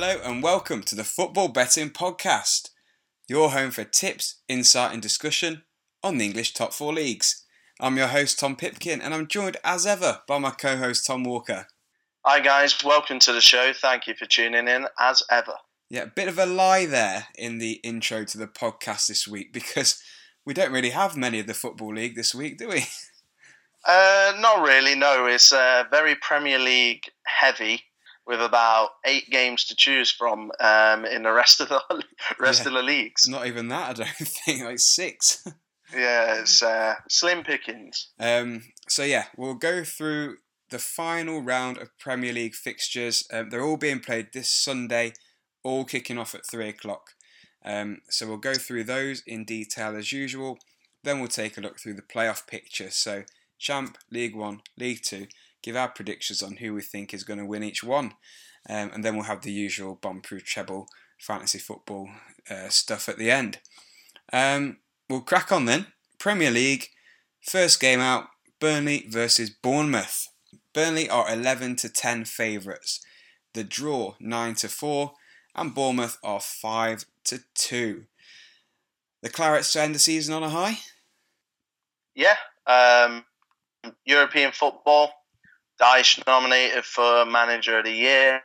Hello and welcome to the Football Betting Podcast, your home for tips, insight, and discussion on the English top four leagues. I'm your host, Tom Pipkin, and I'm joined as ever by my co host, Tom Walker. Hi, guys. Welcome to the show. Thank you for tuning in as ever. Yeah, a bit of a lie there in the intro to the podcast this week because we don't really have many of the Football League this week, do we? Uh, not really. No, it's uh, very Premier League heavy with about eight games to choose from um, in the rest of the rest Yeah. of the leagues. Not even that, I don't think, like six. Yeah, it's uh, slim pickings. Um, so yeah, we'll go through the final round of Premier League fixtures. Um, they're all being played this Sunday, all kicking off at three o'clock. Um, so we'll go through those in detail as usual. Then we'll take a look through the playoff picture. So Champ, League One, League Two. Give our predictions on who we think is going to win each one, um, and then we'll have the usual bomb-proof treble fantasy football uh, stuff at the end. Um, we'll crack on then. Premier League, first game out, Burnley versus Bournemouth. Burnley are 11 to 10 favourites. The draw 9 to 4, and Bournemouth are 5 to 2. The Clarets to end the season on a high. Yeah, um, European football. Dyche nominated for Manager of the Year.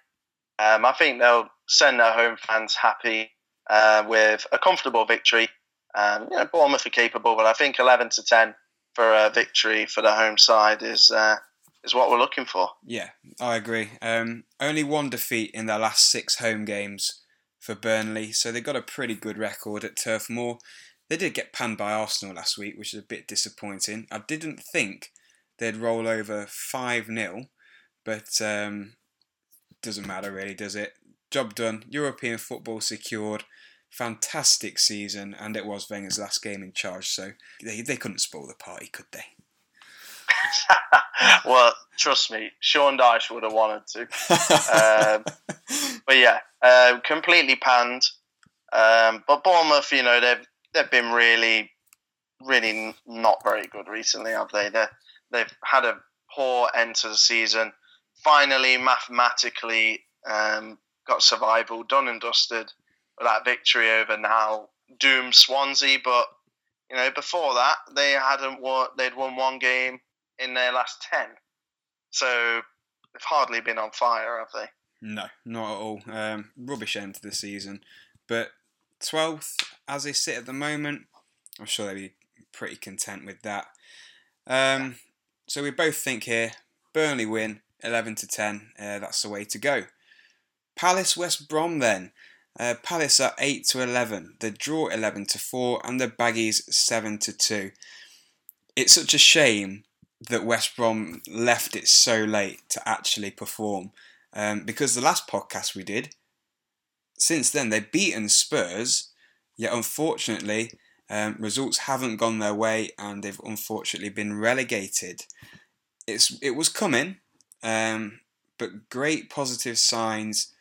Um, I think they'll send their home fans happy uh, with a comfortable victory. Um, you know, Bournemouth are capable, but I think 11 to 10 for a victory for the home side is uh, is what we're looking for. Yeah, I agree. Um, only one defeat in their last six home games for Burnley, so they've got a pretty good record at Turf Moor. They did get panned by Arsenal last week, which is a bit disappointing. I didn't think they'd roll over 5 0, but um, doesn't matter really, does it? Job done. European football secured. Fantastic season, and it was Wenger's last game in charge, so they, they couldn't spoil the party, could they? well, trust me, Sean Dyche would have wanted to. Um, but yeah, um, completely panned. Um, but Bournemouth, you know, they've they've been really, really not very good recently, have they? They they've had a poor end to the season. Finally, mathematically, um, got survival done and dusted with that victory over now doomed Swansea. But you know, before that, they hadn't won. They'd won one game in their last ten. So they've hardly been on fire, have they? No, not at all. Um, rubbish end to the season. But 12th, as they sit at the moment, I'm sure they'll be pretty content with that. Um, so we both think here Burnley win 11 to 10. Uh, that's the way to go. Palace West Brom then. Uh, Palace are 8 to 11. The draw 11 to 4 and the Baggies 7 to 2. It's such a shame that West Brom left it so late to actually perform um, because the last podcast we did, since then they've beaten Spurs, yet unfortunately um, results haven't gone their way and they've unfortunately been relegated. It's it was coming, um, but great positive signs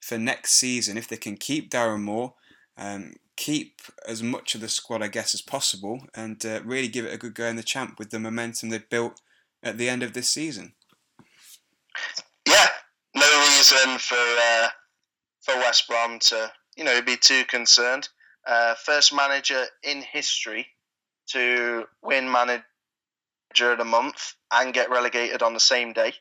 for next season if they can keep Darren Moore, um, keep as much of the squad I guess as possible, and uh, really give it a good go in the champ with the momentum they've built at the end of this season. Yeah, no reason for uh, for West Brom to you know be too concerned. Uh, first manager in history to win manager of the month and get relegated on the same day.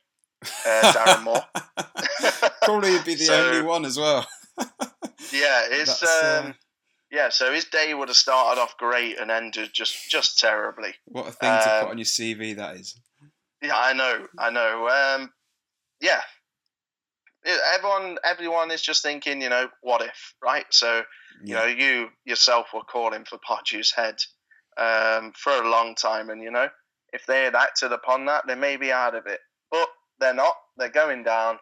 Uh, Darren Moore. Probably be the So- only one as well. Yeah, it's uh, um, yeah. So his day would have started off great and ended just just terribly. What a thing to um, put on your CV that is. Yeah, I know, I know. Um, yeah, everyone, everyone is just thinking, you know, what if, right? So, you know, you yourself were calling for Pardew's head um, for a long time, and you know, if they had acted upon that, they may be out of it. But they're not. They're going down.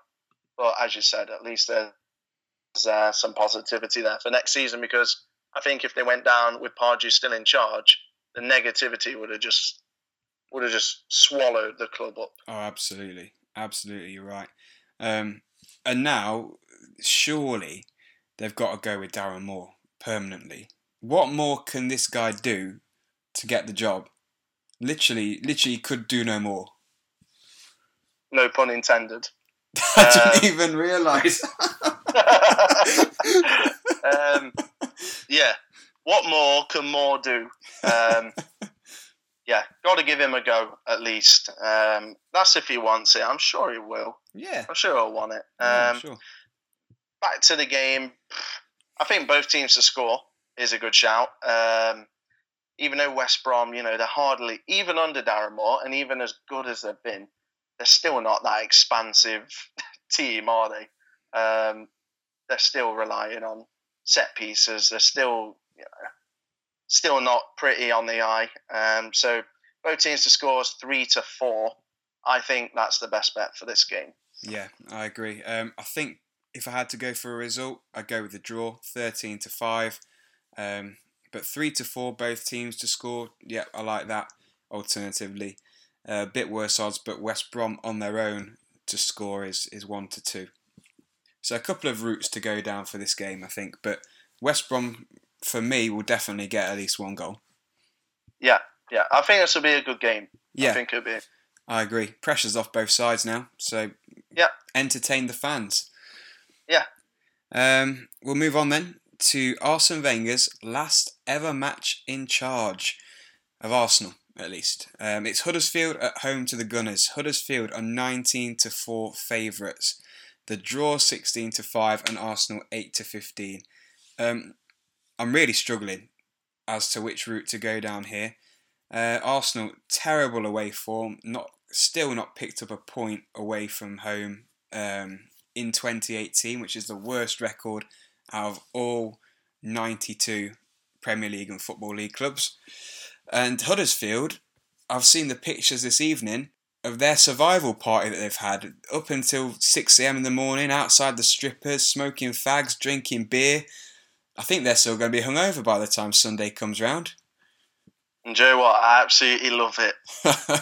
But as you said, at least there's uh, some positivity there for next season because I think if they went down with Pardew still in charge, the negativity would have just would have just swallowed the club up. Oh, absolutely, absolutely, you're right. Um, and now, surely, they've got to go with Darren Moore permanently. What more can this guy do to get the job? Literally, literally, could do no more. No pun intended. I didn't Um, even realise. um, yeah. What more can Moore do? Um, yeah, got to give him a go at least. Um, that's if he wants it. I'm sure he will. Yeah. I'm sure he'll want it. yeah, Um, sure. Back to the game. I think both teams to score is a good shout. Um, even though West Brom, you know, they're hardly even under Darren Moore, and even as good as they've been, they're still not that expansive team, are they? Um, they're still relying on set pieces. They're still, you know, still not pretty on the eye. Um, so both teams to score is three to four. I think that's the best bet for this game. Yeah, I agree. Um, I think if I had to go for a result, I'd go with the draw, thirteen to five. Um, but three to four, both teams to score. Yeah, I like that. Alternatively, a bit worse odds, but West Brom on their own to score is is one to two. So a couple of routes to go down for this game, I think. But West Brom, for me, will definitely get at least one goal. Yeah, yeah. I think this will be a good game. Yeah. I think it'll be. I agree. Pressure's off both sides now, so Yeah. entertain the fans. Yeah. Um, we'll move on then to Arsene Wenger's last ever match in charge of Arsenal, at least. Um, it's Huddersfield at home to the Gunners. Huddersfield are 19 to 4 favourites. The draw 16 to 5 and Arsenal 8 to 15. Um, I'm really struggling as to which route to go down here. Uh, Arsenal terrible away form, not still not picked up a point away from home um, in 2018, which is the worst record out of all 92 Premier League and Football League clubs. And Huddersfield, I've seen the pictures this evening of their survival party that they've had up until 6 a.m. in the morning outside the strippers, smoking fags, drinking beer. I think they're still going to be hungover by the time Sunday comes round. And you know what? I absolutely love it.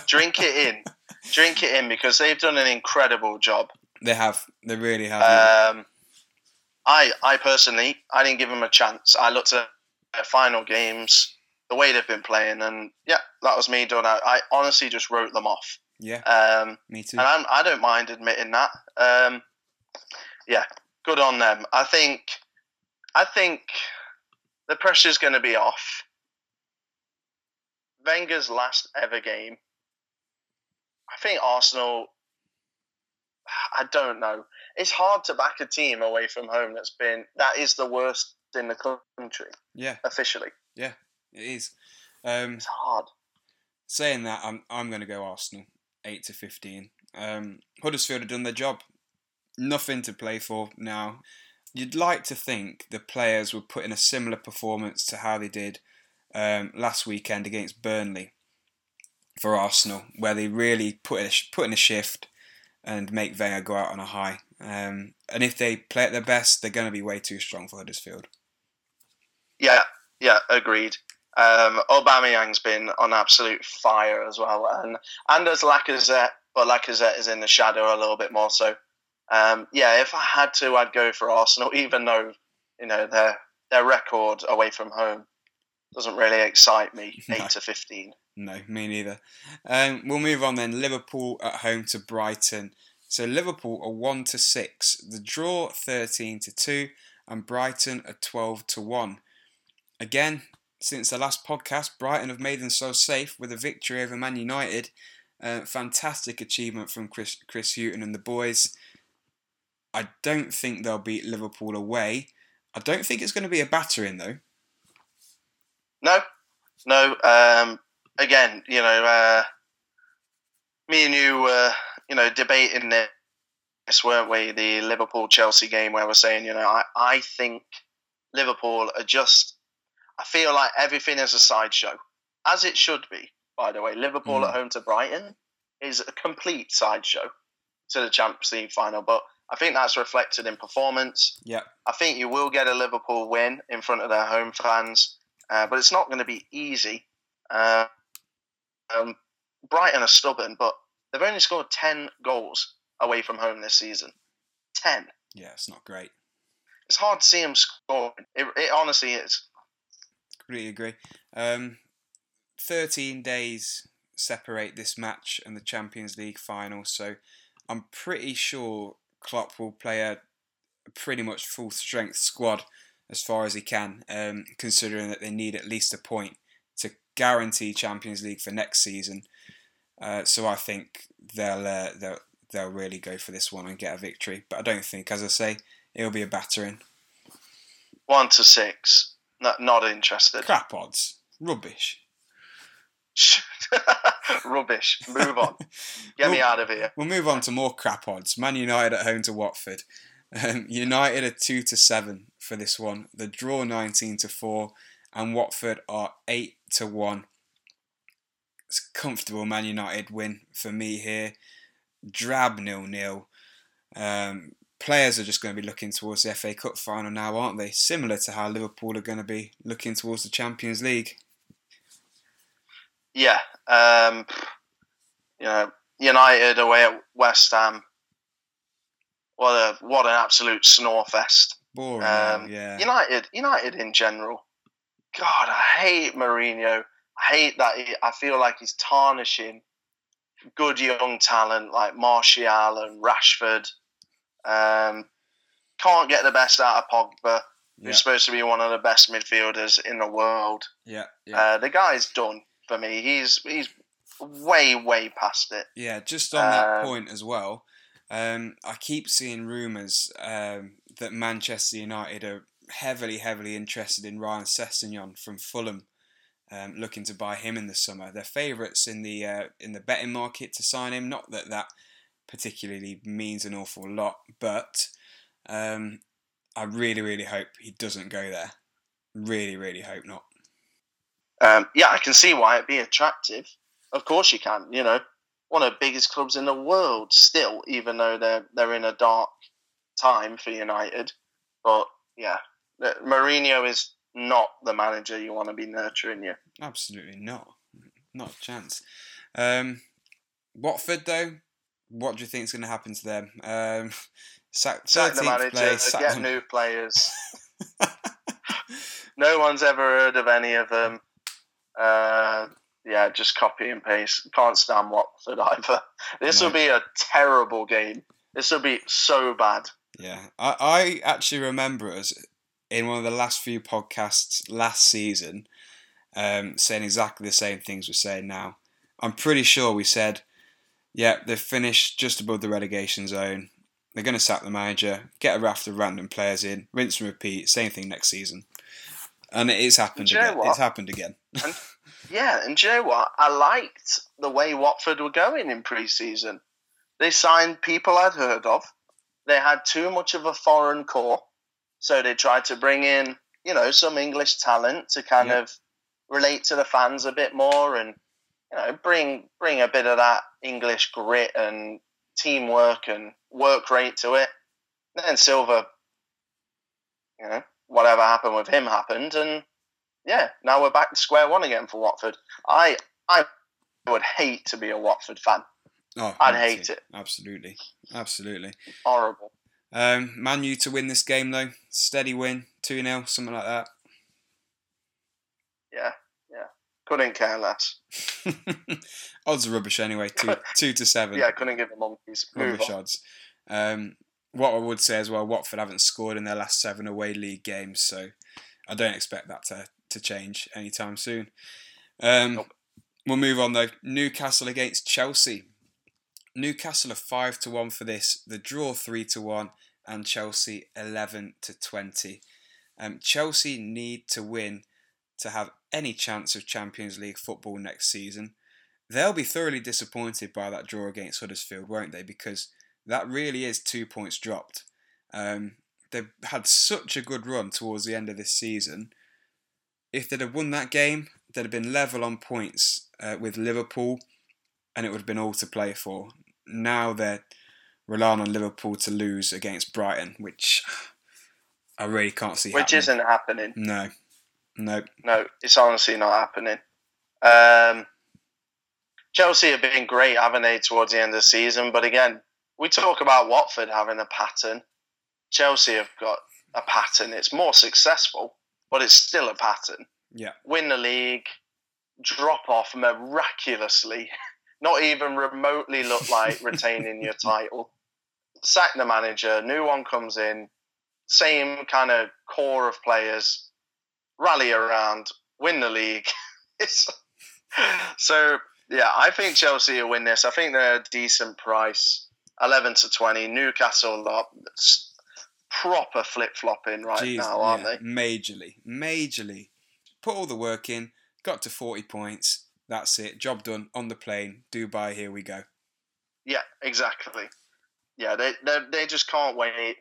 Drink it in. Drink it in because they've done an incredible job. They have. They really have. Um, I, I personally, I didn't give them a chance. I looked at their final games, the way they've been playing, and yeah, that was me done. I, I honestly just wrote them off. yeah, Um, me too. and I'm, I don't mind admitting that. Um, yeah, good on them. I think, I think the pressure's going to be off. Wenger's last ever game. I think Arsenal. I don't know. It's hard to back a team away from home that's been that is the worst in the country Yeah, officially. Yeah, it is. Um, It's hard. saying that, I'm I'm going to go Arsenal, eight to fifteen. Um, Huddersfield have done their job. Nothing to play for now. You'd like to think the players would put in a similar performance to how they did um, last weekend against Burnley for Arsenal, where they really put in a, put in a shift and make Wenger go out on a high. Um, and if they play at their best, they're going to be way too strong for Huddersfield. Yeah, yeah, agreed. Um, Aubameyang's been on absolute fire as well, and and as Lacazette, but Lacazette is in the shadow a little bit more. So, um, yeah, if I had to, I'd go for Arsenal, even though you know their their record away from home doesn't really excite me. No. Eight to fifteen. No, me neither. Um, we'll move on then. Liverpool at home to Brighton. So Liverpool are one to six. The draw thirteen to two, and Brighton are twelve to one. Again, since the last podcast, Brighton have made themselves safe with a victory over Man United. Uh, fantastic achievement from Chris Chris Hughton and the boys. I don't think they'll beat Liverpool away. I don't think it's going to be a battering though. No, no. Um, again, you know, uh, me and you were, you know, debating this, weren't we? The Liverpool Chelsea game where we're saying, you know, I, I think Liverpool are just. I feel like everything is a sideshow, as it should be. By the way, Liverpool Mm. at home to Brighton is a complete sideshow to the Champions League final, but I think that's reflected in performance. Yeah, I think you will get a Liverpool win in front of their home fans, uh, but it's not going to be easy. Uh, um, Brighton are stubborn, but they've only scored 10 goals away from home this season. 10. yeah, it's not great. It's hard to see them scoring. It, it honestly is. Completely agree. Um, 13 days separate this match and the Champions League final, so I'm pretty sure Klopp will play a pretty much full strength squad as far as he can, um, considering that they need at least a point to guarantee Champions League for next season. Uh, so I think they'll uh, they'll they'll really go for this one and get a victory. But I don't think, as I say, it'll be a battering. One to six. Not, not interested. Crap odds. Rubbish. Rubbish. Move on. Get we'll, me out of here. We'll move on to more crap odds. Man United at home to Watford. Um, United are two to seven for this one. The draw nineteen to four, and Watford are eight to one. It's comfortable Man United win for me here. Drab nil nil. Um, players are just going to be looking towards the FA Cup final now, aren't they? Similar to how Liverpool are going to be looking towards the Champions League. Yeah, um, you know, United away at West Ham. What a what an absolute snore fest. Boring, um, yeah. United, United in general. God, I hate Mourinho. I hate that. He, I feel like he's tarnishing good young talent like Martial and Rashford. Um, can't get the best out of Pogba, yeah. who's supposed to be one of the best midfielders in the world. Yeah, yeah. Uh, the guy's done for me. He's he's way way past it. Yeah, just on that um, point as well. Um, I keep seeing rumours um, that Manchester United are heavily, heavily interested in Ryan Sessegnon from Fulham, um, looking to buy him in the summer. They're favourites in the uh, in the betting market to sign him. Not that that particularly means an awful lot, but um, I really, really hope he doesn't go there. Really, really hope not. Um, yeah, I can see why it'd be attractive. Of course, you can. You know, one of the biggest clubs in the world still, even though they're they're in a dark time for United. But yeah, Mourinho is not the manager you want to be nurturing you. Absolutely not, not a chance. Um, Watford though, what do you think is going to happen to them? Um, sack, sack the manager, place, get them. new players. no one's ever heard of any of them. Uh, yeah, just copy and paste. Can't stand Watford either. This no. will be a terrible game. This will be so bad. Yeah, I, I actually remember us in one of the last few podcasts last season um, saying exactly the same things we're saying now. I'm pretty sure we said, yeah, they've finished just above the relegation zone. They're going to sack the manager, get a raft of random players in, rinse and repeat, same thing next season. And it's happened again. It's happened again. and, yeah, and you know what? I liked the way Watford were going in pre season. They signed people I'd heard of they had too much of a foreign core, so they tried to bring in, you know, some English talent to kind yeah. of relate to the fans a bit more and you know bring bring a bit of that English grit and teamwork and work rate to it. And then Silva, you know, whatever happened with him happened, and yeah, now we're back to square one again for Watford. I I would hate to be a Watford fan. Oh, I'd hate it. Absolutely, absolutely. Horrible. Um, Man U to win this game though, steady win, two 0 something like that. Yeah, yeah. Couldn't care less. odds are rubbish anyway. Two, two to seven. Yeah, couldn't give the monkeys. Rubbish on. odds. Um, what I would say as well, Watford haven't scored in their last seven away league games, so I don't expect that to to change anytime soon. Um, nope. We'll move on though. Newcastle against Chelsea. Newcastle are five to one for this. The draw three to one, and Chelsea eleven to twenty. Um, Chelsea need to win to have any chance of Champions League football next season. They'll be thoroughly disappointed by that draw against Huddersfield, won't they? Because that really is two points dropped. Um, they've had such a good run towards the end of this season. If they'd have won that game, they'd have been level on points uh, with Liverpool, and it would have been all to play for now they're relying on Liverpool to lose against Brighton, which I really can't see. Which happening. isn't happening. No, no, no. It's honestly not happening. Um, Chelsea have been great, haven't they, towards the end of the season? But again, we talk about Watford having a pattern. Chelsea have got a pattern. It's more successful, but it's still a pattern. Yeah. Win the league, drop off miraculously not even remotely look like retaining your title. Sack the manager, new one comes in, same kind of core of players rally around, win the league. so yeah, I think Chelsea will win this. I think they're a decent price, eleven to twenty. Newcastle lot proper flip flopping right Jeez, now, aren't yeah, they? Majorly, majorly. Put all the work in. Got to forty points. That's it. Job done. On the plane. Dubai. Here we go. Yeah, exactly. Yeah, they they they just can't wait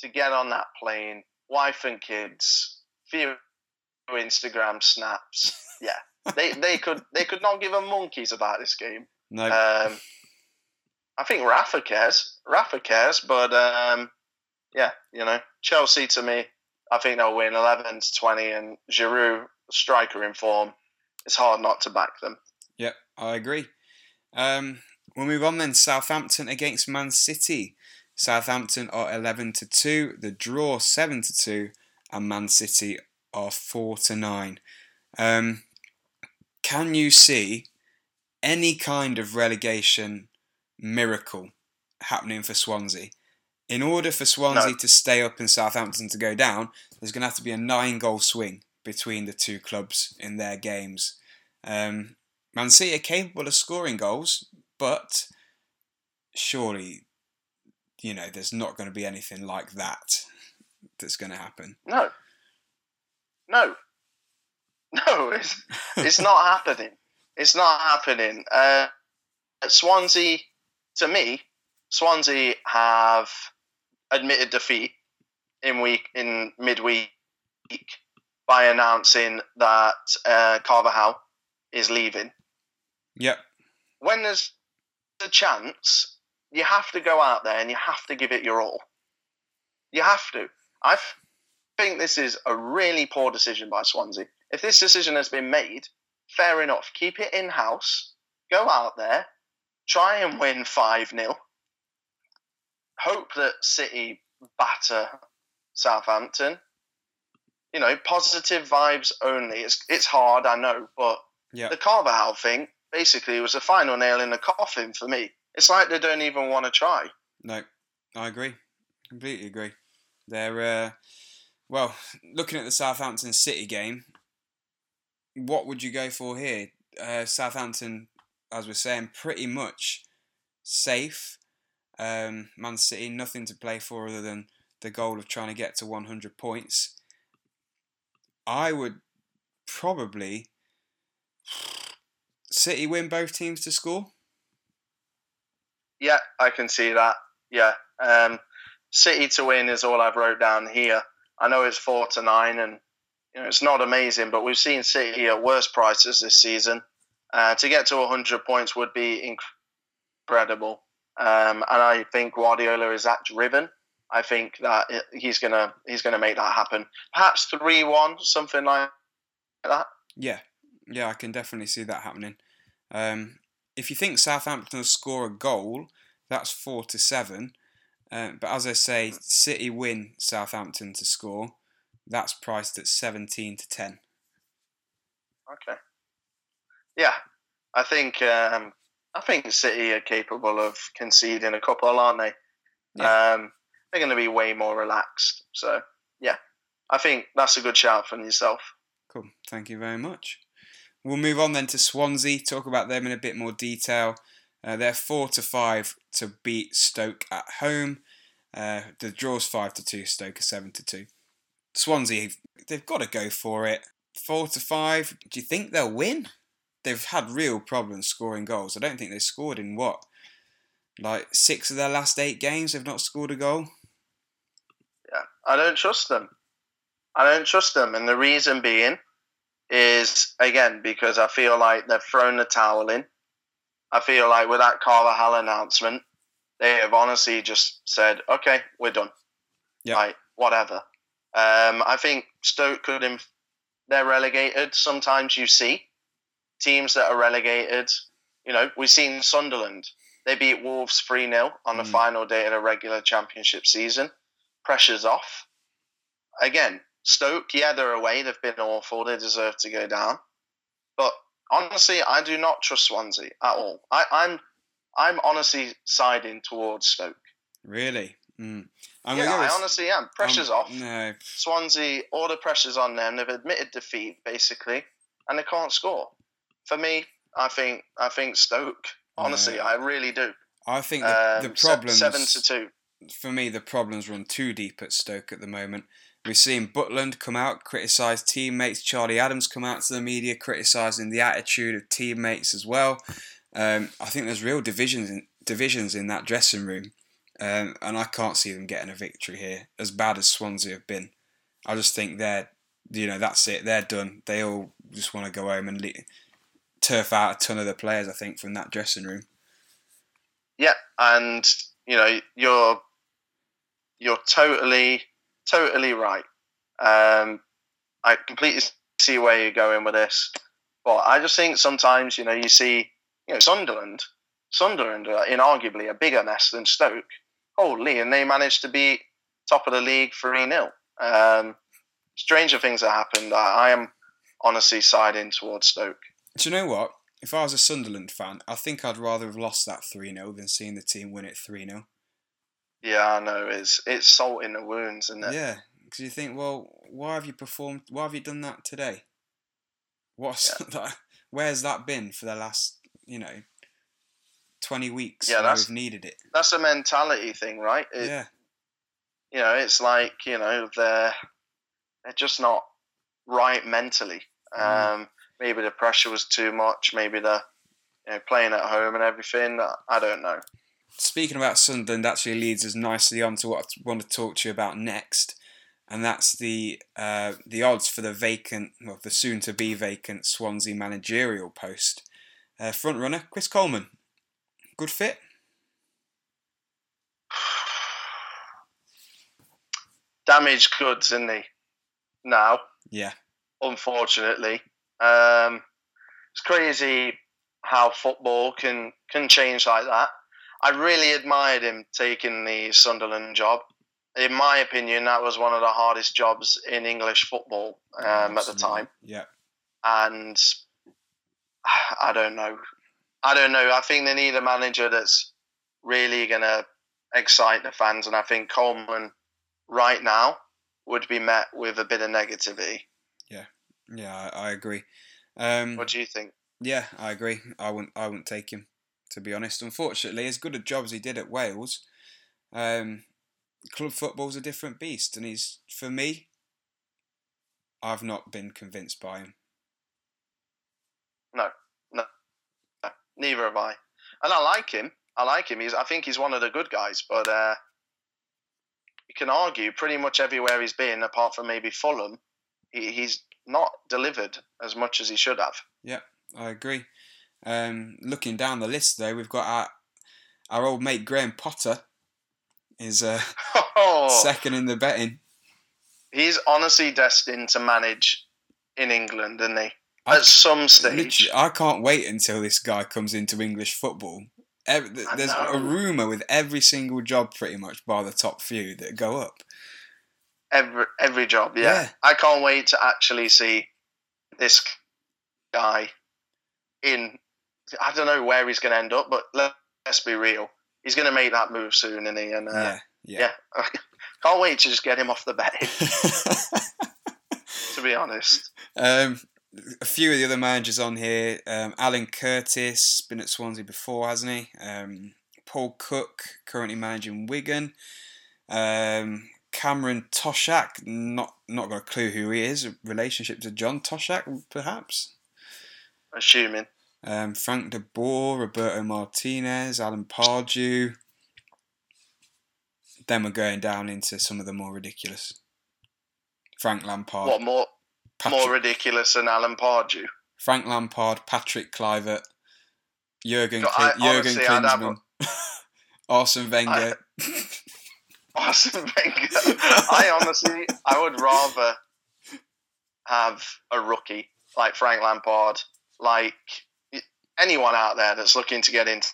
to get on that plane. Wife and kids. Few Instagram snaps. Yeah, they they could they could not give a monkeys about this game. No. Um, I think Rafa cares. Rafa cares, but um, yeah, you know, Chelsea to me, I think they'll win 11 to 20, and Giroud, striker in form, it's hard not to back them. Yep, I agree. Um, we'll move on then. Southampton against Man City. Southampton are 11 to 2, the draw 7 to 2, and Man City are 4 to 9. Um, can you see any kind of relegation miracle happening for Swansea? in order for Swansea no. to stay up and Southampton to go down, there's going to have to be a nine goal swing between the two clubs in their games. Um, Man City are capable of scoring goals, but surely, you know, there's not going to be anything like that that's going to happen. No. No. No, it's, it's not happening. It's not happening. Uh, Swansea, to me, Swansea have admitted defeat in week in midweek by announcing that uh, Carvalhal is leaving. Yep. When there's a chance, you have to go out there and you have to give it your all. You have to. I think this is a really poor decision by Swansea. If this decision has been made, fair enough. Keep it in house. Go out there. Try and win 5 0 hope that City batter Southampton. You know, positive vibes only. It's it's hard, I know, but yeah. the Carvalhal thing basically was a final nail in the coffin for me. It's like they don't even want to try. No, I agree. Completely agree. They're uh, well, looking at the Southampton City game. What would you go for here? Uh, Southampton, as we're saying, pretty much safe. Um, Man City, nothing to play for other than the goal of trying to get to 100 points. I would probably City win both teams to score. Yeah, I can see that. Yeah, um, City to win is all I've wrote down here. I know it's four to nine, and you know it's not amazing, but we've seen City at worse prices this season. Uh, to get to 100 points would be incredible. Um, and I think Guardiola is that driven. I think that he's gonna he's gonna make that happen. Perhaps three one, something like that. Yeah, yeah, I can definitely see that happening. Um, if you think Southampton will score a goal, that's four to seven. Uh, but as I say, City win Southampton to score. That's priced at seventeen to ten. Okay. Yeah, I think um, I think City are capable of conceding a couple, aren't they? Yeah. Um, they're going to be way more relaxed. So, yeah, I think that's a good shout from yourself. Cool. Thank you very much. We'll move on then to Swansea, talk about them in a bit more detail. Uh, they're 4 to 5 to beat Stoke at home. Uh, the draw's 5 to 2, Stoke are 7 to 2. Swansea, they've got to go for it. 4 to 5, do you think they'll win? they've had real problems scoring goals. I don't think they've scored in what, like six of their last eight games. They've not scored a goal. I don't trust them. I don't trust them, and the reason being is again because I feel like they've thrown the towel in. I feel like with that Carvalhal announcement, they have honestly just said, "Okay, we're done." Yeah. Like whatever. Um, I think Stoke could. Inf- they're relegated. Sometimes you see teams that are relegated. You know, we've seen Sunderland. They beat Wolves 3 0 on the mm. final day of the regular championship season. Pressure's off. Again, Stoke, yeah, they're away. They've been awful. They deserve to go down. But honestly, I do not trust Swansea at all. I, am I'm, I'm honestly siding towards Stoke. Really? Mm. I'm yeah, I honestly am. Pressure's um, off. No, Swansea, all the pressure's on them. They've admitted defeat basically, and they can't score. For me, I think I think Stoke. Honestly, No. I really do. I think the, Um, the se- problems seven to two. For me, the problems run too deep at Stoke at the moment. We've seen Butland come out, criticise teammates. Charlie Adams come out to the media, criticising the attitude of teammates as well. Um, I think there's real divisions in, divisions in that dressing room, um, and I can't see them getting a victory here. As bad as Swansea have been, I just think they're, you know, that's it. They're done. They all just want to go home and le- turf out a ton of the players. I think from that dressing room. Yeah, and you know you're you're totally totally right. Um, I completely see where you're going with this, but I just think sometimes you know you see you know Sunderland, Sunderland are inarguably a bigger mess than Stoke. Holy, and they managed to be top of the league three 0 um, Stranger things have happened. I, I am honestly siding towards Stoke. Do you know what? If I was a Sunderland fan, I think I'd rather have lost that 3 0 than seeing the team win it 3 0. Yeah, I know it's it's salt in the wounds, and Yeah, because you think, well, why have you performed? Why have you done that today? What's that? Where's that been for the last, you know, 20 weeks Yeah, that's- we've needed it? that's a mentality thing, right? It, yeah, you know, it's like you know they're they're just not right mentally. Mm. Um, maybe the pressure was too much. Maybe the you know playing at home and everything. I don't know. Speaking about Sunderland actually leads us nicely on to what I want to talk to you about next, and that's the uh, the odds for the vacant, well, the soon to be vacant Swansea managerial post. Uh, front runner Chris Coleman, good fit. Damaged goods, isn't he? Now, Yeah, unfortunately, um, it's crazy how football can can change like that. I really admired him taking the Sunderland job. In my opinion, that was one of the hardest jobs in English football um, at the time. Yeah, and I don't know. I don't know. I think they need a manager that's really going to excite the fans, and I think Coleman right now would be met with a bit of negativity. yeah, I, I agree. Um, What do you think? Yeah, I agree. I wouldn't. I wouldn't take him, to be honest. Unfortunately, as good a job as he did at Wales, um, club football's a different beast, and he's for me. I've not been convinced by him. No, no, neither have I, and I like him. I like him. He's. I think he's one of the good guys, but uh, you can argue pretty much everywhere he's been, apart from maybe Fulham, he, he's not delivered as much as he should have. Yeah, I agree. Um, looking down the list, though, we've got our our old mate Graham Potter is uh, Oh, second in the betting. he's honestly destined to manage in England, isn't he? I- At some stage. I can't wait until this guy comes into English football. Ev- th- I There's a rumour with every single job, pretty much, by the top few that go up. Every every job, yeah. Yeah. I can't wait to actually see this guy in. I don't know where he's going to end up, but let, let's be real. He's going to make that move soon, isn't he? And uh, yeah, yeah. yeah, can't wait to just get him off the betting. to be honest, um, a few of the other managers on here. Um, Alan Curtis been at Swansea before, hasn't he? Um, Paul Cook currently managing Wigan. Um, Cameron Toshack, not not got a clue who he is. A relationship to John Toshack, perhaps. assuming. Um, Frank de Boer, Roberto Martinez, Alan Pardew. Then we're going down into some of the more ridiculous. Frank Lampard, what more Patrick, more ridiculous than Alan Pardew? Frank Lampard, Patrick Kluivert, Jurgen I- Jurgen honestly, I'd have Klinsmann, Arsene Wenger. Arsene Wenger. I honestly, I would rather have a rookie like Frank Lampard, like anyone out there that's looking to get into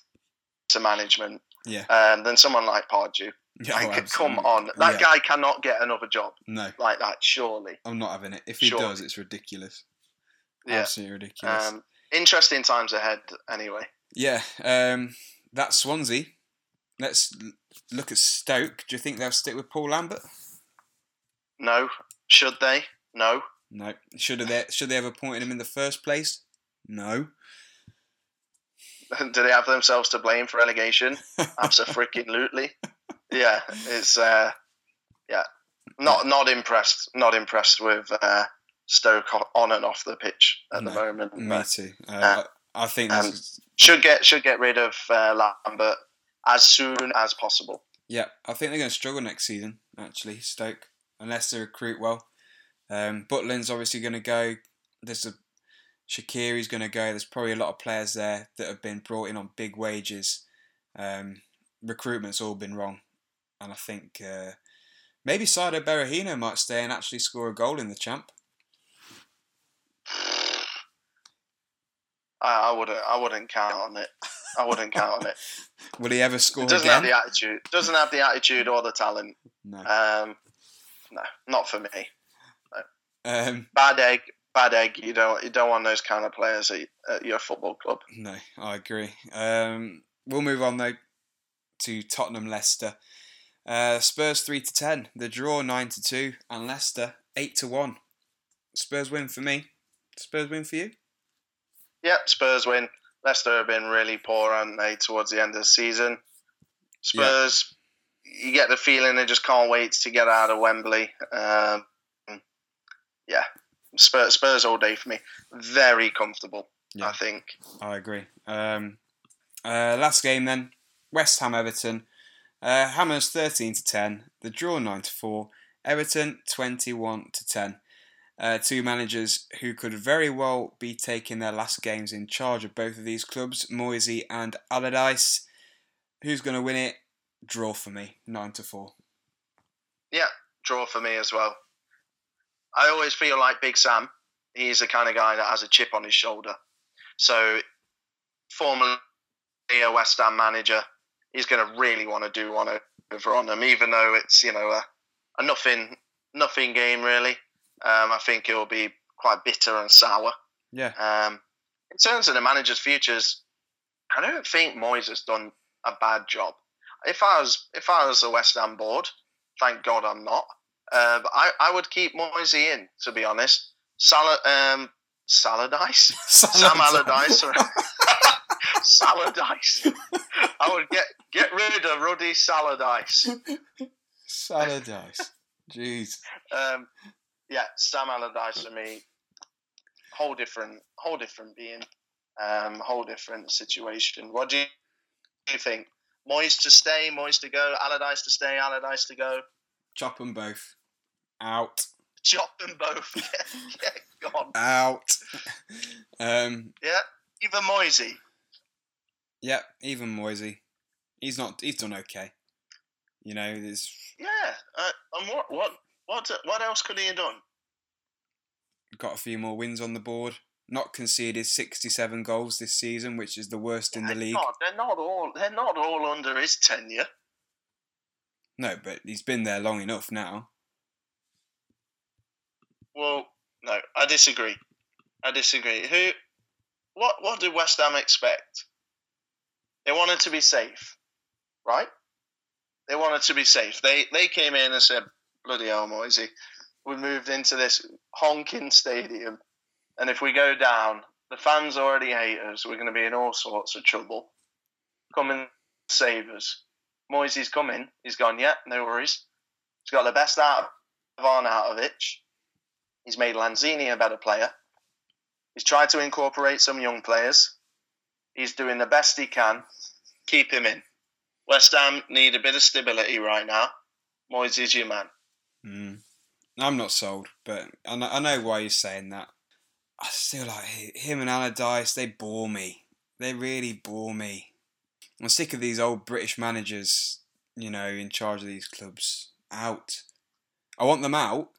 management, Yeah. um, than someone like Pardew. Yeah, Like, oh, come on, that Yeah. guy cannot get another job No, like that, surely. I'm not having it. If he Sure. does, it's ridiculous. Yeah. Absolutely ridiculous. Um, interesting times ahead, anyway. Yeah, um, that's Swansea. let's look at Stoke. Do you think they'll stick with Paul Lambert? No. Should they? No. No. Should they? Should they have appointed him in the first place? No. Do they have themselves to blame for relegation? Absolutely. Yeah, it's uh, yeah, not not impressed. Not impressed with uh, Stoke on and off the pitch at no, the moment. Me too. Uh, uh, I think um, is... should get should get rid of uh, Lambert as soon as possible. Yeah, I think they're going to struggle next season. Actually, Stoke, unless they recruit well. Um, Butland's obviously going to go. There's a Shaqiri's going to go. There's probably a lot of players there that have been brought in on big wages. Um, recruitment's all been wrong, and I think uh, maybe Saido Berahino might stay and actually score a goal in the champ. I, I wouldn't. I wouldn't count on it. I wouldn't count on it. Will he ever score? Doesn't again? have the attitude. Doesn't have the attitude or the talent. No. Um, no, not for me. No. Um, bad egg. Bad egg. You don't. You don't want those kind of players at, at your football club. No, I agree. Um, we'll move on though to Tottenham Leicester. Uh, Spurs three to ten. The draw nine to two, and Leicester eight to one. Spurs win for me. Spurs win for you. Yep, Spurs win. Leicester have been really poor, haven't they, towards the end of the season? Spurs, you get the feeling they just can't wait to get out of Wembley. Um, yeah, Spurs, Spurs all day for me. Very comfortable, yeah. I think. I agree. Um, uh, last game then, West Ham Everton. Uh, Hammers thirteen to ten. The draw nine to four. Everton twenty one to ten. Uh, two managers who could very well be taking their last games in charge of both of these clubs, Moisey and Allardyce. Who's going to win it? Draw for me, nine to four. Yeah, draw for me as well. I always feel like Big Sam. He's the kind of guy that has a chip on his shoulder. So, formerly a West Ham manager, he's going to really want to do one over on them, even though it's you know a, a nothing nothing game really. Um, I think it will be quite bitter and sour. Yeah. Um, in terms of the manager's futures, I don't think Moyes has done a bad job. If I was if I was a West Ham board, thank God I'm not. Uh, but I, I would keep Moisey in, to be honest. Salad, um, Saladice, Sam Allardyce, Saladice. I would get get rid of Ruddy Saladice. Saladice, jeez. Um, yeah, Sam Allardyce for me, whole different, whole different being, um, whole different situation. What do you, do you think? Moyes to stay, Moyes to go, Allardyce to stay, Allardyce to go. Chop them both out. Chop them both. yeah, yeah, gone. Out. um, yeah, even Moisey. Yeah, even Moisey. He's not. He's done okay. You know, there's. Yeah, uh, and what what what what else could he have done? Got a few more wins on the board. Not conceded sixty-seven goals this season, which is the worst in the league. Not, they're not all. They're not all under his tenure. No, but he's been there long enough now. Well, no, I disagree. I disagree. Who? What? What did West Ham expect? They wanted to be safe, right? They wanted to be safe. They they came in and said, bloody hell, Moisey. We moved into this honking stadium, and if we go down, the fans already hate us. We're going to be in all sorts of trouble. Come and save us. Moisey's coming. He's gone, yeah, no worries. He's got the best out of Arnautovic. He's made Lanzini a better player. He's tried to incorporate some young players. He's doing the best he can. Keep him in. West Ham need a bit of stability right now. Moisey's your man. Mm. I'm not sold, but I know, I know why you're saying that. I still like him and Allardyce. They bore me. They really bore me. I'm sick of these old British managers, you know, in charge of these clubs. Out. I want them out,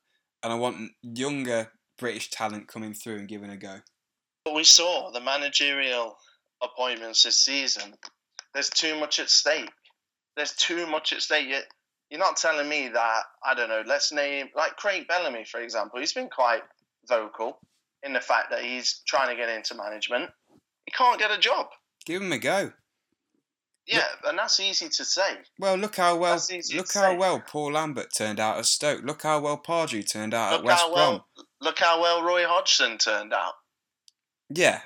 and I want younger British talent coming through and giving a go. But we saw the managerial appointments this season. There's too much at stake. There's too much at stake. You're not telling me that, I don't know, let's name, like Craig Bellamy, for example, he's been quite vocal in the fact that he's trying to get into management. He can't get a job. Give him a go. Yeah, and that's easy to say. Well, look how well That's easy to look how say. well Paul Lambert turned out at Stoke. Look how well Pardew turned out at West Brom. well look how well Roy Hodgson turned out. Yeah,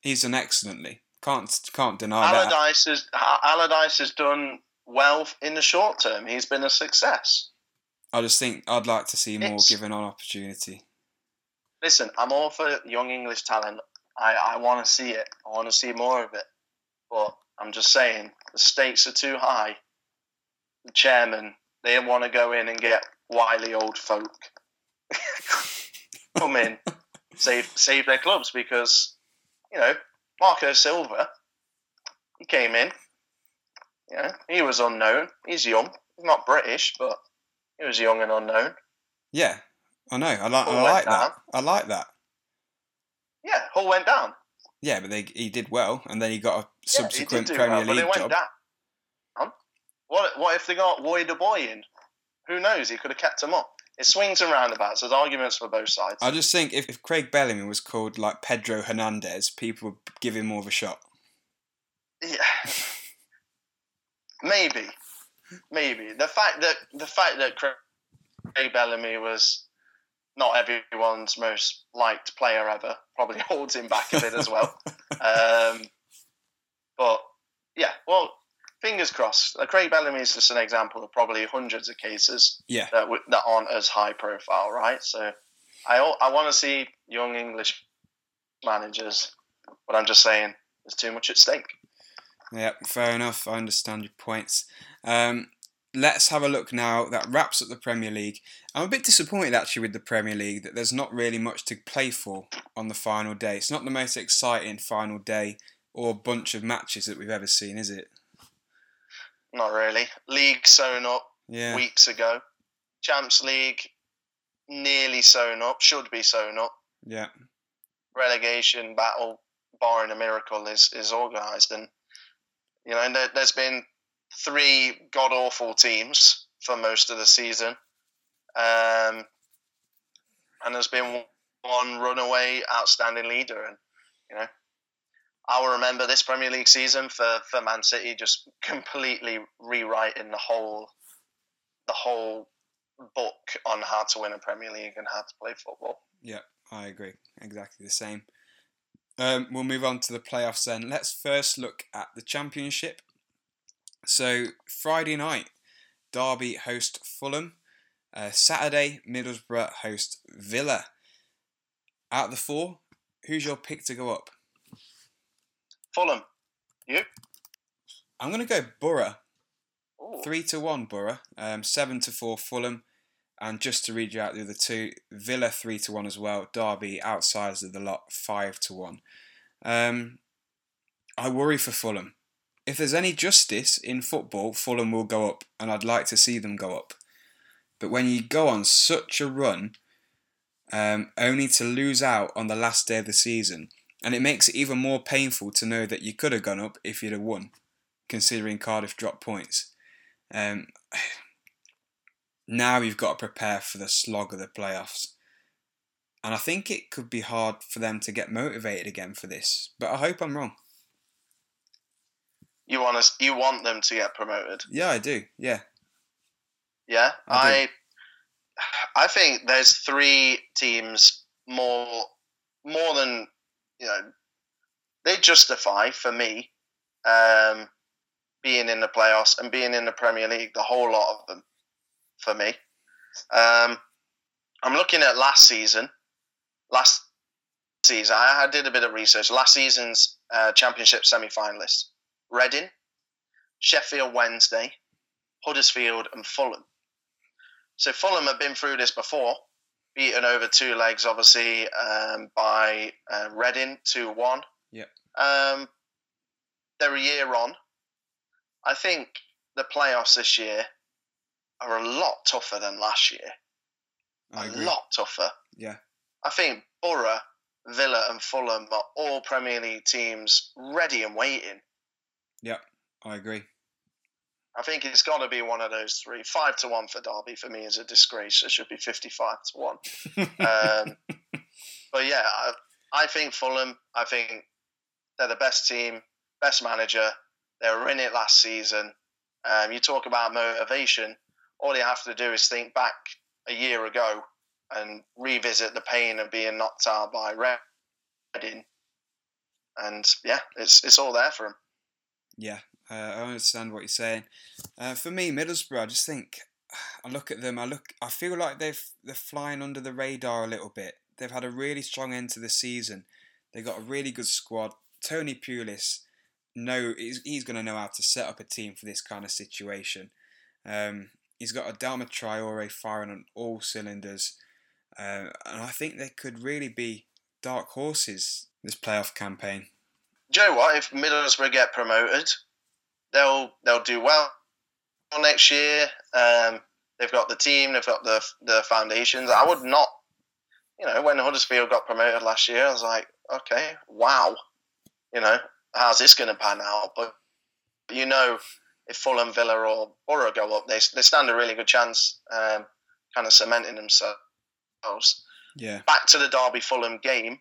he's done excellently. Can't can't deny that. Allardyce has Allardyce has done well in the short term. He's been a success. I just think I'd like to see more It's- given on opportunity. Listen, I'm all for young English talent. I, I want to see it. I want to see more of it. But I'm just saying the stakes are too high. The chairman they want to go in and get wily old folk come in, save save their clubs because you know Marco Silva. He came in. Yeah, he was unknown. He's young. He's not British, but he was young and unknown. Yeah, I know. I like. I like that. I like that. Yeah, Hull went down. Yeah, but they, he did well, and then he got a subsequent do Premier well, but League they went job. down. Huh? What, what if they got Roy De Boy in? Who knows? He could have kept him up. It swings and roundabouts. There's arguments for both sides. I just think if, if Craig Bellamy was called like Pedro Hernandez, people would give him more of a shot. Yeah. Maybe, maybe the fact that the fact that Craig Bellamy was not everyone's most liked player ever probably holds him back a bit as well. Um, but yeah, well, fingers crossed. Uh, Craig Bellamy is just an example of probably hundreds of cases Yeah, that w- that aren't as high profile, right? So I I want to see young English managers, but I'm just saying there's too much at stake. yeah, fair enough. I understand your points. Um, let's have a look now. That wraps up the Premier League. I'm a bit disappointed actually with the Premier League that there's not really much to play for on the final day. It's not the most exciting final day or bunch of matches that we've ever seen, is it? Not really. League sewn up Yeah, weeks ago. Champs League nearly sewn up, should be sewn up. yeah, Relegation battle, barring a miracle, is is organised, and you know there, there's been three god awful teams for most of the season, um, and there's been one runaway outstanding leader, and you know. I'll remember this Premier League season for, for Man City just completely rewriting the whole the whole book on how to win a Premier League and how to play football. Yeah, I agree. Exactly the same. Um, we'll move on to the playoffs then. Let's first look at the championship. So Friday night, Derby host Fulham. Uh, Saturday, Middlesbrough host Villa. Out of the four, who's your pick to go up? Fulham. I'm going to go Borough. Ooh. Three to one Borough. Um, seven to four Fulham. And just to read you out the other two, Villa three to one as well. Derby outsiders of the lot five to one. Um, I worry for Fulham. If there's any justice in football, Fulham will go up, and I'd like to see them go up. But when you go on such a run, um, only to lose out on the last day of the season, and it makes it even more painful to know that you could have gone up if you'd have won, considering Cardiff dropped points. Um, now you've got to prepare for the slog of the playoffs. And I think it could be hard for them to get motivated again for this, but I hope I'm wrong. You want us? You want them to get promoted? Yeah, I do. Yeah, Yeah, I I, I think there's three teams more, more than you know. They justify for me um, being in the playoffs and being in the Premier League. The whole lot of them for me. Um, I'm looking at last season. Last season, I, I did a bit of research. Last season's uh, Championship semi-finalists: Reading, Sheffield Wednesday, Huddersfield, and Fulham. So Fulham have been through this before, beaten over two legs, obviously um, by uh, Reading two one. Yep. Um, they're a year on. I think the playoffs this year are a lot tougher than last year. I a agree. lot tougher. Yeah, I think Borough, Villa, and Fulham are all Premier League teams ready and waiting. I agree. I think it's got to be one of those three. Five to one for Derby for me is a disgrace. It should be fifty-five to one. Um, but yeah, I, I think Fulham. I think they're the best team, best manager. They were in it last season. Um, you talk about motivation. All you have to do is think back a year ago and revisit the pain of being knocked out by Reading. And yeah, it's it's all there for him. Yeah, uh, I understand what you're saying. Uh, for me, Middlesbrough, I just think I look at them. I look. I feel like they've they're flying under the radar a little bit. They've had a really strong end to the season. They've got a really good squad. Tony Pulis, no, he's, he's going to know how to set up a team for this kind of situation. Um, he's got Adama Traore firing on all cylinders, uh, and I think they could really be dark horses this playoff campaign. Do you know what? If Middlesbrough get promoted, they'll they'll do well next year. Um, they've got the team, they've got the the foundations. I would not, you know, when Huddersfield got promoted last year, I was like, okay, wow, you know, how's this going to pan out? But you know, if Fulham, Villa, or Borough go up, they they stand a really good chance, um, kind of cementing themselves. Yeah. Back to the Derby Fulham game.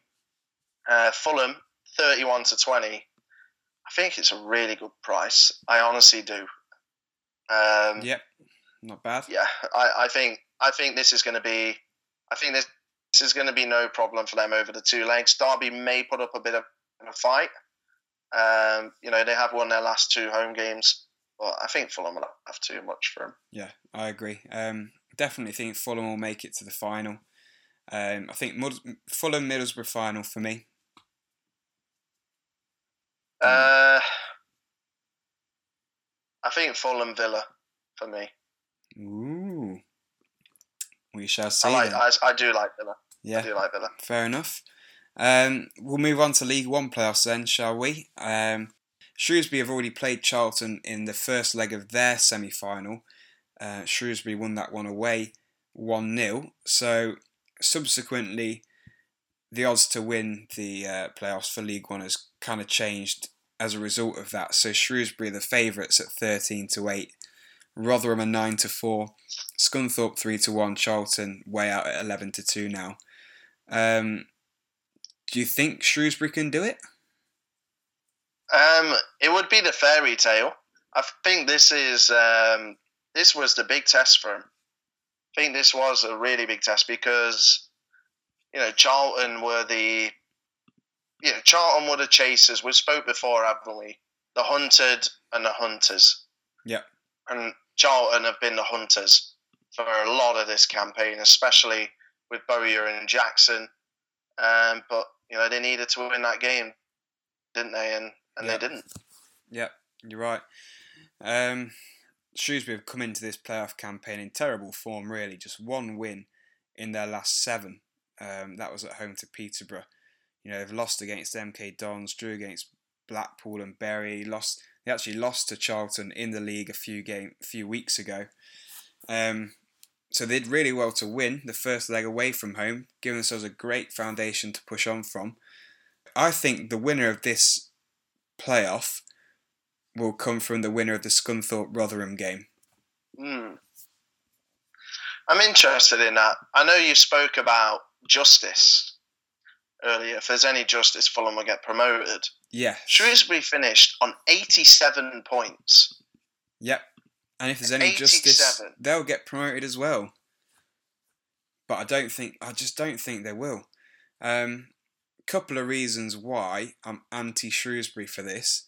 Uh, Fulham thirty-one to twenty. I think it's a really good price. I honestly do. Um, yep, not bad. Yeah, I, I think I think this is going to be. I think this, this is going to be no problem for them over the two legs. Derby may put up a bit of a fight. Um, you know, they have won their last two home games, but I think Fulham will have too much for them. Yeah, I agree. Um, definitely think Fulham will make it to the final. Um, I think Mud- Fulham Middlesbrough final for me. Uh, I think Fulham Villa for me. Ooh, we shall see. I, like, I, I, do like Villa. Yeah, I do like Villa. Fair enough. Um, we'll move on to League One playoffs then, shall we? Um, Shrewsbury have already played Charlton in the first leg of their semi final. Uh, Shrewsbury won that one away 1 0. So, subsequently, the odds to win the uh, playoffs for League One has kind of changed as a result of that. So, Shrewsbury the favourites at 13 to 8. Rotherham are 9 to 4. Scunthorpe 3 to 1. Charlton way out at 11 to 2 now. Um, do you think Shrewsbury can do it? Um, it would be the fairy tale. I think this is um, this was the big test for him. I think this was a really big test because you know Charlton were the you know Charlton were the chasers. We spoke before, haven't we? The hunted and the hunters. Yeah. And Charlton have been the hunters for a lot of this campaign, especially with Bowyer and Jackson. Um, but you know they needed to win that game, didn't they? And and Yep. they didn't. Yeah, you're right. Um, Shrewsbury have come into this playoff campaign in terrible form, really. Just one win in their last seven. Um, that was at home to Peterborough. You know, they've lost against MK Dons, drew against Blackpool and Bury. Lost. They actually lost to Charlton in the league a few game, few weeks ago. Um, so they did really well to win the first leg away from home, giving themselves a great foundation to push on from. I think the winner of this playoff will come from the winner of the Scunthorpe Rotherham game. Hmm. I'm interested in that. I know you spoke about justice earlier. If there's any justice, Fulham will get promoted. Yeah. Shrewsbury finished on 87 points. Yep. And if there's any justice, they'll get promoted as well. But I don't think I just don't think they will. Um, couple of reasons why I'm anti Shrewsbury for this.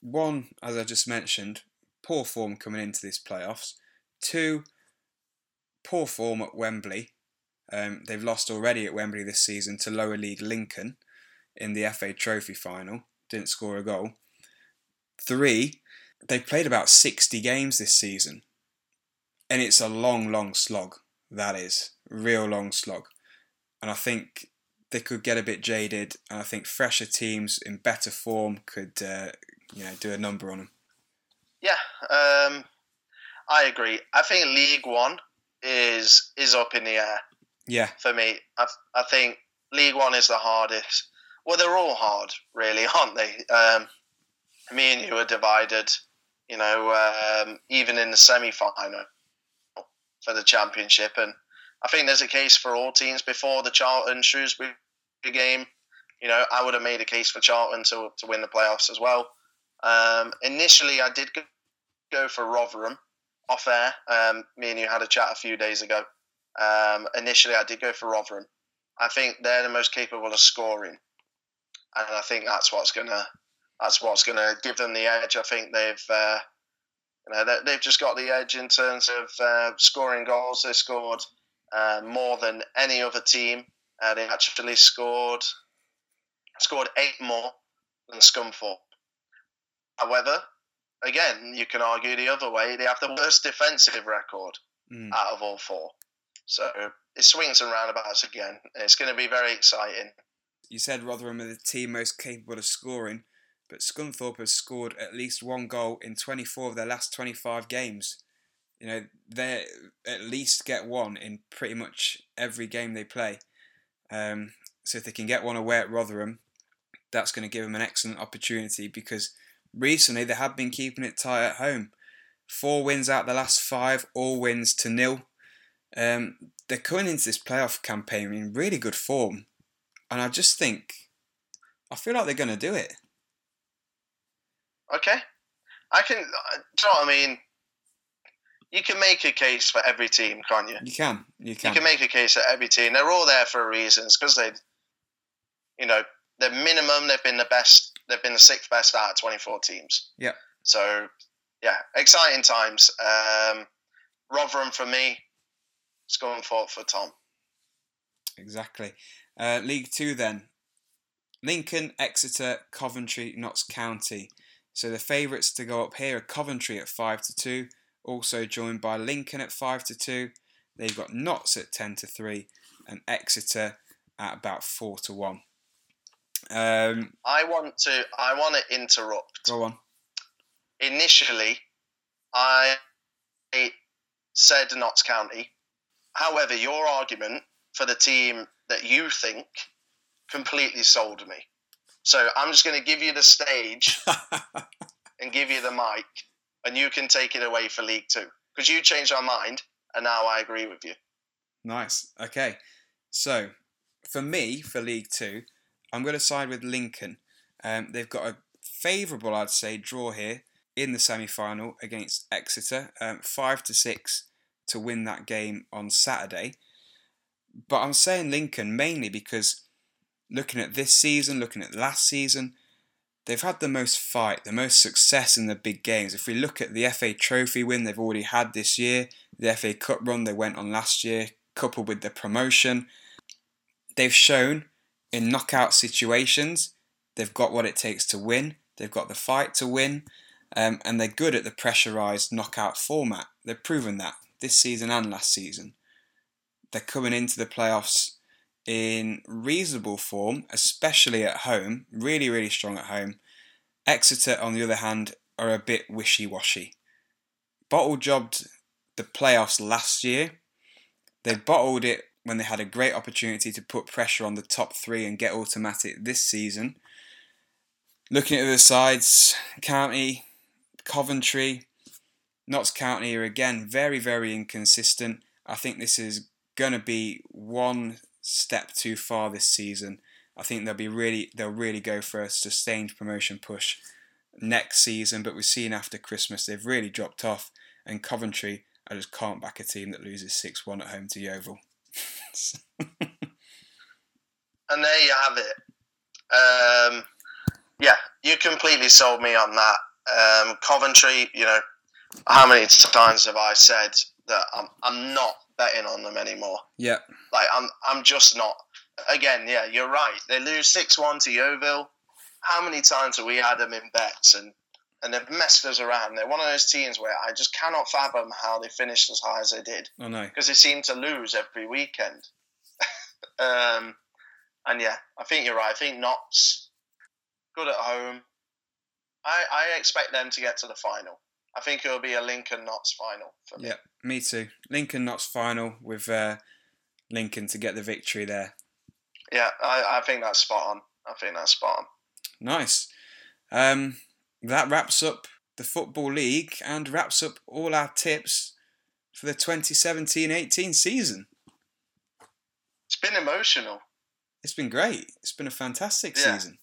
One, as I just mentioned, poor form coming into this playoffs. Two, poor form at Wembley. Um, they've lost already at Wembley this season to lower league Lincoln in the FA Trophy final. Didn't score a goal. Three, they've played about 60 games this season. And it's a long, long slog. That is. Real long slog. And I think they could get a bit jaded. And I think fresher teams in better form could, uh, you know, do a number on them. Yeah, um, I agree. I think League One is is up in the air Yeah, for me. I, I think League One is the hardest. Well, they're all hard, really, aren't they? Um, me and you are divided. You know, um, even in the semi final for the championship, and I think there's a case for all teams before the Charlton Shrewsbury game. You know, I would have made a case for Charlton to to win the playoffs as well. Um, initially, I did go, go for Rotherham off air. Um, me and you had a chat a few days ago. Um, initially, I did go for Rotherham. I think they're the most capable of scoring, and I think that's what's gonna that's what's gonna give them the edge. I think they've uh, you know they've just got the edge in terms of uh, scoring goals. They scored uh, more than any other team. Uh, they actually scored scored eight more than Scunthorpe. However, again, you can argue the other way. They have the worst defensive record Mm. out of all four. So it swings and roundabouts again. It's going to be very exciting. You said Rotherham are the team most capable of scoring, but Scunthorpe has scored at least one goal in 24 of their last 25 games. You know, they at least get one in pretty much every game they play. Um, so if they can get one away at Rotherham, that's going to give them an excellent opportunity because recently they have been keeping it tight at home. Four wins out the last five, all wins to nil. Um, they're coming into this playoff campaign in really good form, and I just think, I feel like they're going to do it. Okay, I can. uh, Do you know what I mean? You can make a case for every team, can't you? You can, you can. You can. make a case for every team. They're all there for reasons because they, you know, the minimum they've been the best. They've been the sixth best out of twenty four teams. Yeah. So, yeah, exciting times. Um, Rotherham for me. Scunthorpe for Tom. Exactly. Uh, League Two then. Lincoln, Exeter, Coventry, Notts County. So the favourites to go up here are Coventry at five to two, also joined by Lincoln at five to two. They've got Notts at ten to three, and Exeter at about four to one. Um, I want to. I want to interrupt. go on. initially, I said Notts County. However, your argument for the team that you think completely sold me. So I'm just going to give you the stage and give you the mic, and you can take it away for League Two because you changed our mind, and now I agree with you. Nice. Okay. So, for me, for League Two, I'm going to side with Lincoln. Um, they've got a favourable, I'd say, draw here in the semi-final against Exeter, um, five to six to win that game on Saturday. But I'm saying Lincoln mainly because looking at this season, looking at last season, they've had the most fight, the most success in the big games. If we look at the FA Trophy win they've already had this year, the FA Cup run they went on last year, coupled with the promotion, they've shown in knockout situations they've got what it takes to win. They've got the fight to win, um, and they're good at the pressurized knockout format. They've proven that this season and last season. They're coming into the playoffs in reasonable form, especially at home. Really, really strong at home. Exeter, on the other hand, are a bit wishy washy. Bottle jobbed the playoffs last year. They bottled it when they had a great opportunity to put pressure on the top three and get automatic this season. Looking at the sides, County, Coventry, Notts County are again very, very inconsistent. I think this is going to be one step too far this season. I think they'll be really, they'll really go for a sustained promotion push next season. But we've seen after Christmas they've really dropped off, and Coventry, I just can't back a team that loses six one at home to Yeovil. And there you have it. Um, yeah, you completely sold me on that. Um, Coventry, you know, how many times have I said that I'm, I'm not betting on them anymore? yeah, Like I'm I'm just not. Again, yeah, you're right. They lose six one to Yeovil. How many times have we had them in bets and and they've messed us around? They're one of those teams where I just cannot fathom how they finished as high as they did I know. because they seem to lose every weekend. um, and yeah, I think you're right. I think Notts good at home. I I expect them to get to the final. I think it'll be a Lincoln Notts final for me. Yeah, me too. Lincoln Notts final with uh, Lincoln to get the victory there. Yeah, I, I think that's spot on. I think that's spot on. Nice. Um, that wraps up the Football League and wraps up all our tips for the 2017 18 season. It's been emotional. It's been great. It's been a fantastic Yeah. season.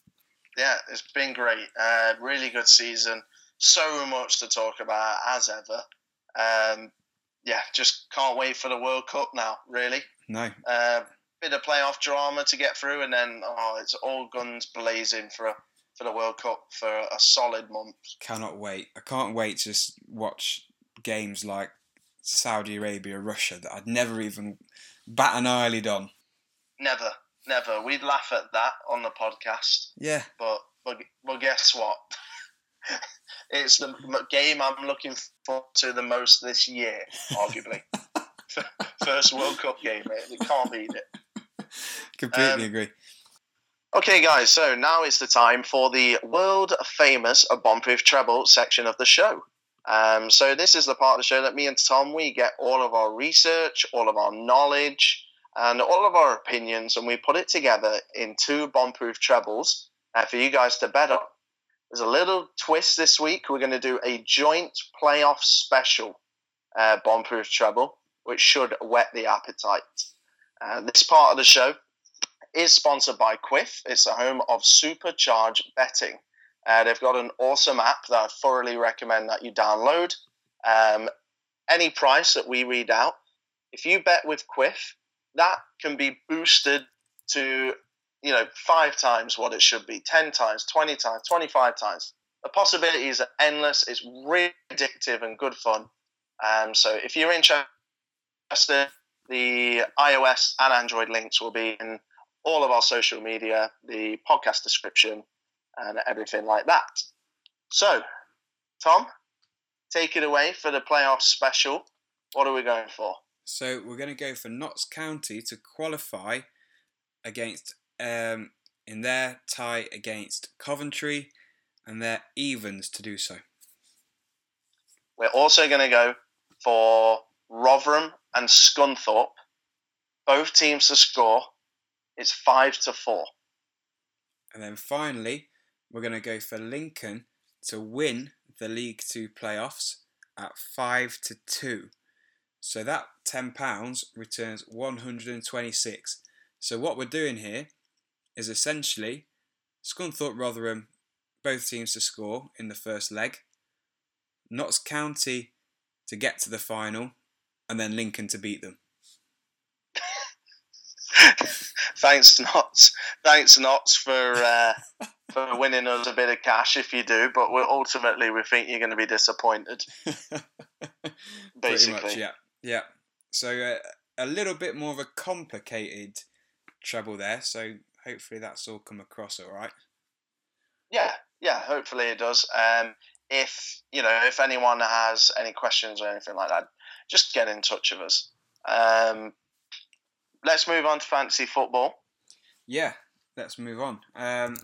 yeah, it's been great. Uh, really good season. So much to talk about as ever. Um, yeah, just can't wait for the World Cup now. Really. No. Uh, bit of playoff drama to get through, and then oh, it's all guns blazing for a, for the World Cup for a solid month. Cannot wait. I can't wait to just watch games like Saudi Arabia, Russia that I'd never even bat an eyelid on. Never, never. We'd laugh at that on the podcast, Yeah. but but, but guess what? it's the game I'm looking forward to the most this year, arguably. First World Cup game, mate. You can't beat it. Completely Um, agree. Okay, guys, so now it's the time for the world famous Bombproof Treble section of the show. Um, so, this is the part of the show that me and Tom we get all of our research, all of our knowledge, and all of our opinions, and we put it together in two bombproof trebles uh, for you guys to bet on. There's a little twist this week. We're going to do a joint playoff special uh, bombproof treble, which should whet the appetite. Uh, this part of the show is sponsored by Kwiff. It's the home of supercharge betting. Uh, they've got an awesome app that I thoroughly recommend that you download. Um, any price that we read out, if you bet with Kwiff, that can be boosted to you know five times what it should be, ten times, twenty times, twenty-five times. The possibilities are endless. It's really addictive and good fun. Um, so if you're interested, the iOS and Android links will be in all of our social media, the podcast description, and everything like that. So, Tom, take it away for the playoff special. What are we going for? So we're going to go for Notts County to qualify against um, in their tie against Coventry, and their evens to do so. We're also going to go for Rotherham and Scunthorpe, both teams to score. It's five to four. And then finally, we're going to go for Lincoln to win the League Two playoffs at five to two. So that ten pounds returns one hundred and twenty-six. So what we're doing here is essentially Scunthorpe, Rotherham, both teams to score in the first leg. Notts County to get to the final, and then Lincoln to beat them. Thanks, Notts. Thanks, Notts, for uh, for winning us a bit of cash if you do. But we're, ultimately, we think you're going to be disappointed. Basically, much, yeah, yeah. So uh, a little bit more of a complicated treble there. So hopefully that's all come across all right. yeah, yeah. Hopefully, it does. Um, if you know, if anyone has any questions or anything like that, just get in touch with us. Um, let's move on to fantasy football. Yeah, let's move on. Um,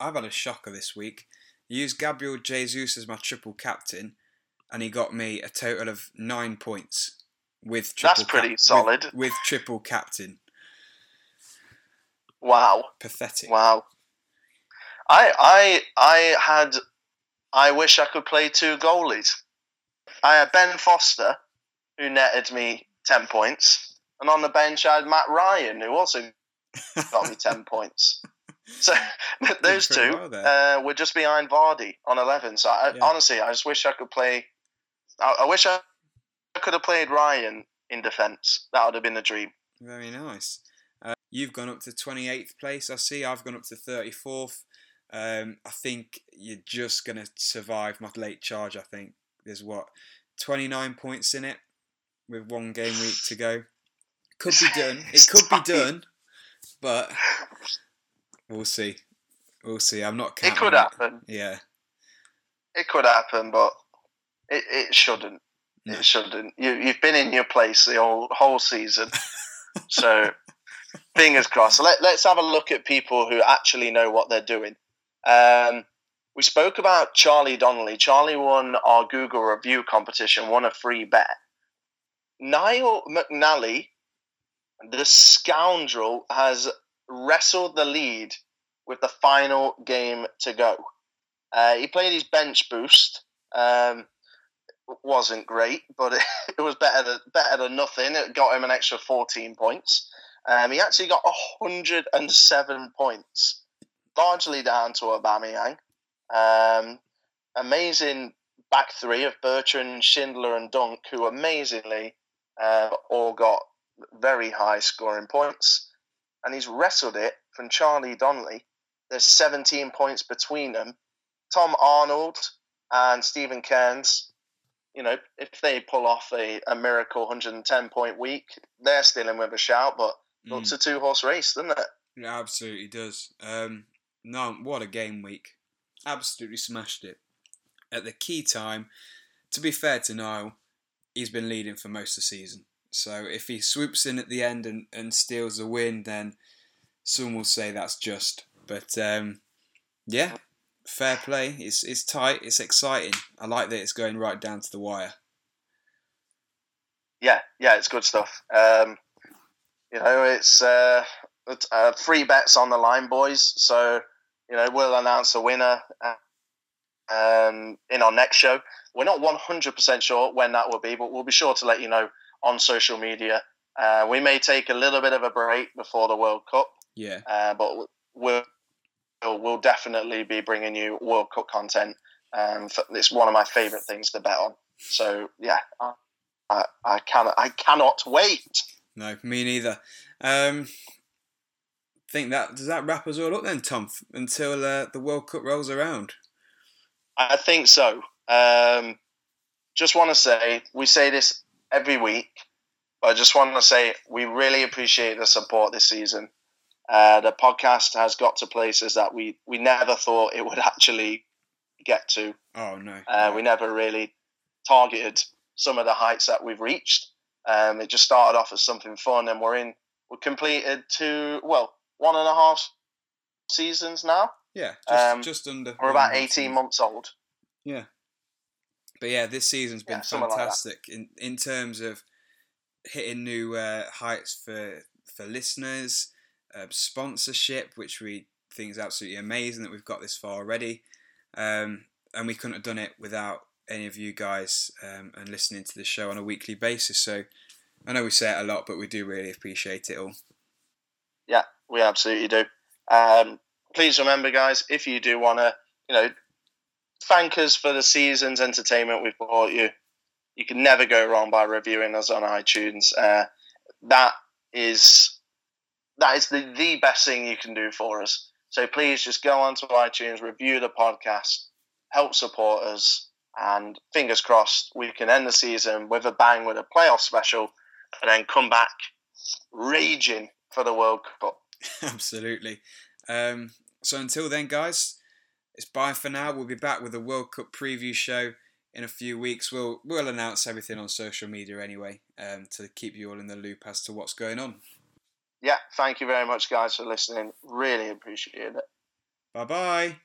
I've had a shocker this week. I used Gabriel Jesus as my triple captain, and he got me a total of nine points with triple That's pretty with- solid. with triple captain. Wow. Pathetic. Wow. I I I had I wish I could play two goalies. I had Ben Foster, who netted me ten points, and on the bench I had Matt Ryan, who also got me ten points. So those two uh, were just behind Vardy on eleven. So I, Yeah. honestly, I just wish I could play. I, I wish I could have played Ryan in defence. That would have been a dream. Very nice. Uh, you've gone up to 28th place, I see. I've gone up to 34th. Um, I think you're just going to survive my late charge, I think. There's what? 29 points in it with one game week to go. Could be done. It could be done, but we'll see. We'll see. I'm not It could happen. Yeah. It could happen, but it, it shouldn't. No. It shouldn't. You, you've been in your place the whole, whole season. so, fingers crossed. Let, let's have a look at people who actually know what they're doing. Um, we spoke about Charlie Donnelly. Charlie won our Google review competition, won a free bet. Niall McNally, the scoundrel, has wrestled the lead with the final game to go. Uh, he played his bench boost. Um, wasn't great, but it, it was better than better than nothing. It got him an extra fourteen points. Um, he actually got hundred and seven points. largely down to Aubameyang. Um, amazing back three of Bertrand, Schindler, and Dunk, who amazingly uh, all got very high scoring points. And he's wrestled it from Charlie Donnelly. There's 17 points between them. Tom Arnold and Stephen Cairns, you know, if they pull off a, a miracle 110 point week, they're still in with a shout, but mm. looks a two horse race, doesn't it? It absolutely does. Um, no, what a game week. Absolutely smashed it. At the key time, to be fair to Niall, he's been leading for most of the season. So if he swoops in at the end and, and steals the win, then some will say that's just. But um, yeah, fair play. It's it's tight. It's exciting. I like that it's going right down to the wire. Yeah, yeah, it's good stuff. Um, you know, it's, uh, it's uh, free bets on the line, boys. So you know, we'll announce a winner um, in our next show. We're not one hundred percent sure when that will be, but we'll be sure to let you know on social media. Uh, we may take a little bit of a break before the World Cup. Yeah. Uh, but we'll, we'll definitely be bringing you World Cup content. Um, it's one of my favourite things to bet on. So yeah, I, I cannot I cannot wait. No, me neither. Um, think that does that wrap us all up then, Tom, until uh, the World Cup rolls around. I think so. Um, just want to say we say this every week. But I just want to say we really appreciate the support this season. Uh, the podcast has got to places that we, we never thought it would actually get to. Oh no! Uh, we never really targeted some of the heights that we've reached. Um, it just started off as something fun, and we're in. We're completed two, well, one and a half seasons now. Yeah, just, um, just under. We're about eighteen months old. Yeah, but yeah, this season's been yeah, fantastic like in in terms of hitting new uh, heights for for listeners, uh, sponsorship, which we think is absolutely amazing that we've got this far already, um, and we couldn't have done it without any of you guys um, and listening to the show on a weekly basis. So I know we say it a lot, but we do really appreciate it all. Yeah, we absolutely do. Um, please remember, guys, if you do want to, you know, thank us for the season's entertainment we've brought you. You can never go wrong by reviewing us on iTunes. Uh, that is that is the, the best thing you can do for us. So please just go onto iTunes, review the podcast, help support us, and fingers crossed we can end the season with a bang with a playoff special, and then come back raging for the World Cup. Absolutely. Um, so until then, guys, it's bye for now. We'll be back with a World Cup preview show in a few weeks. We'll we'll announce everything on social media anyway um, to keep you all in the loop as to what's going on. Yeah, thank you very much, guys, for listening. Really appreciate it. Bye bye.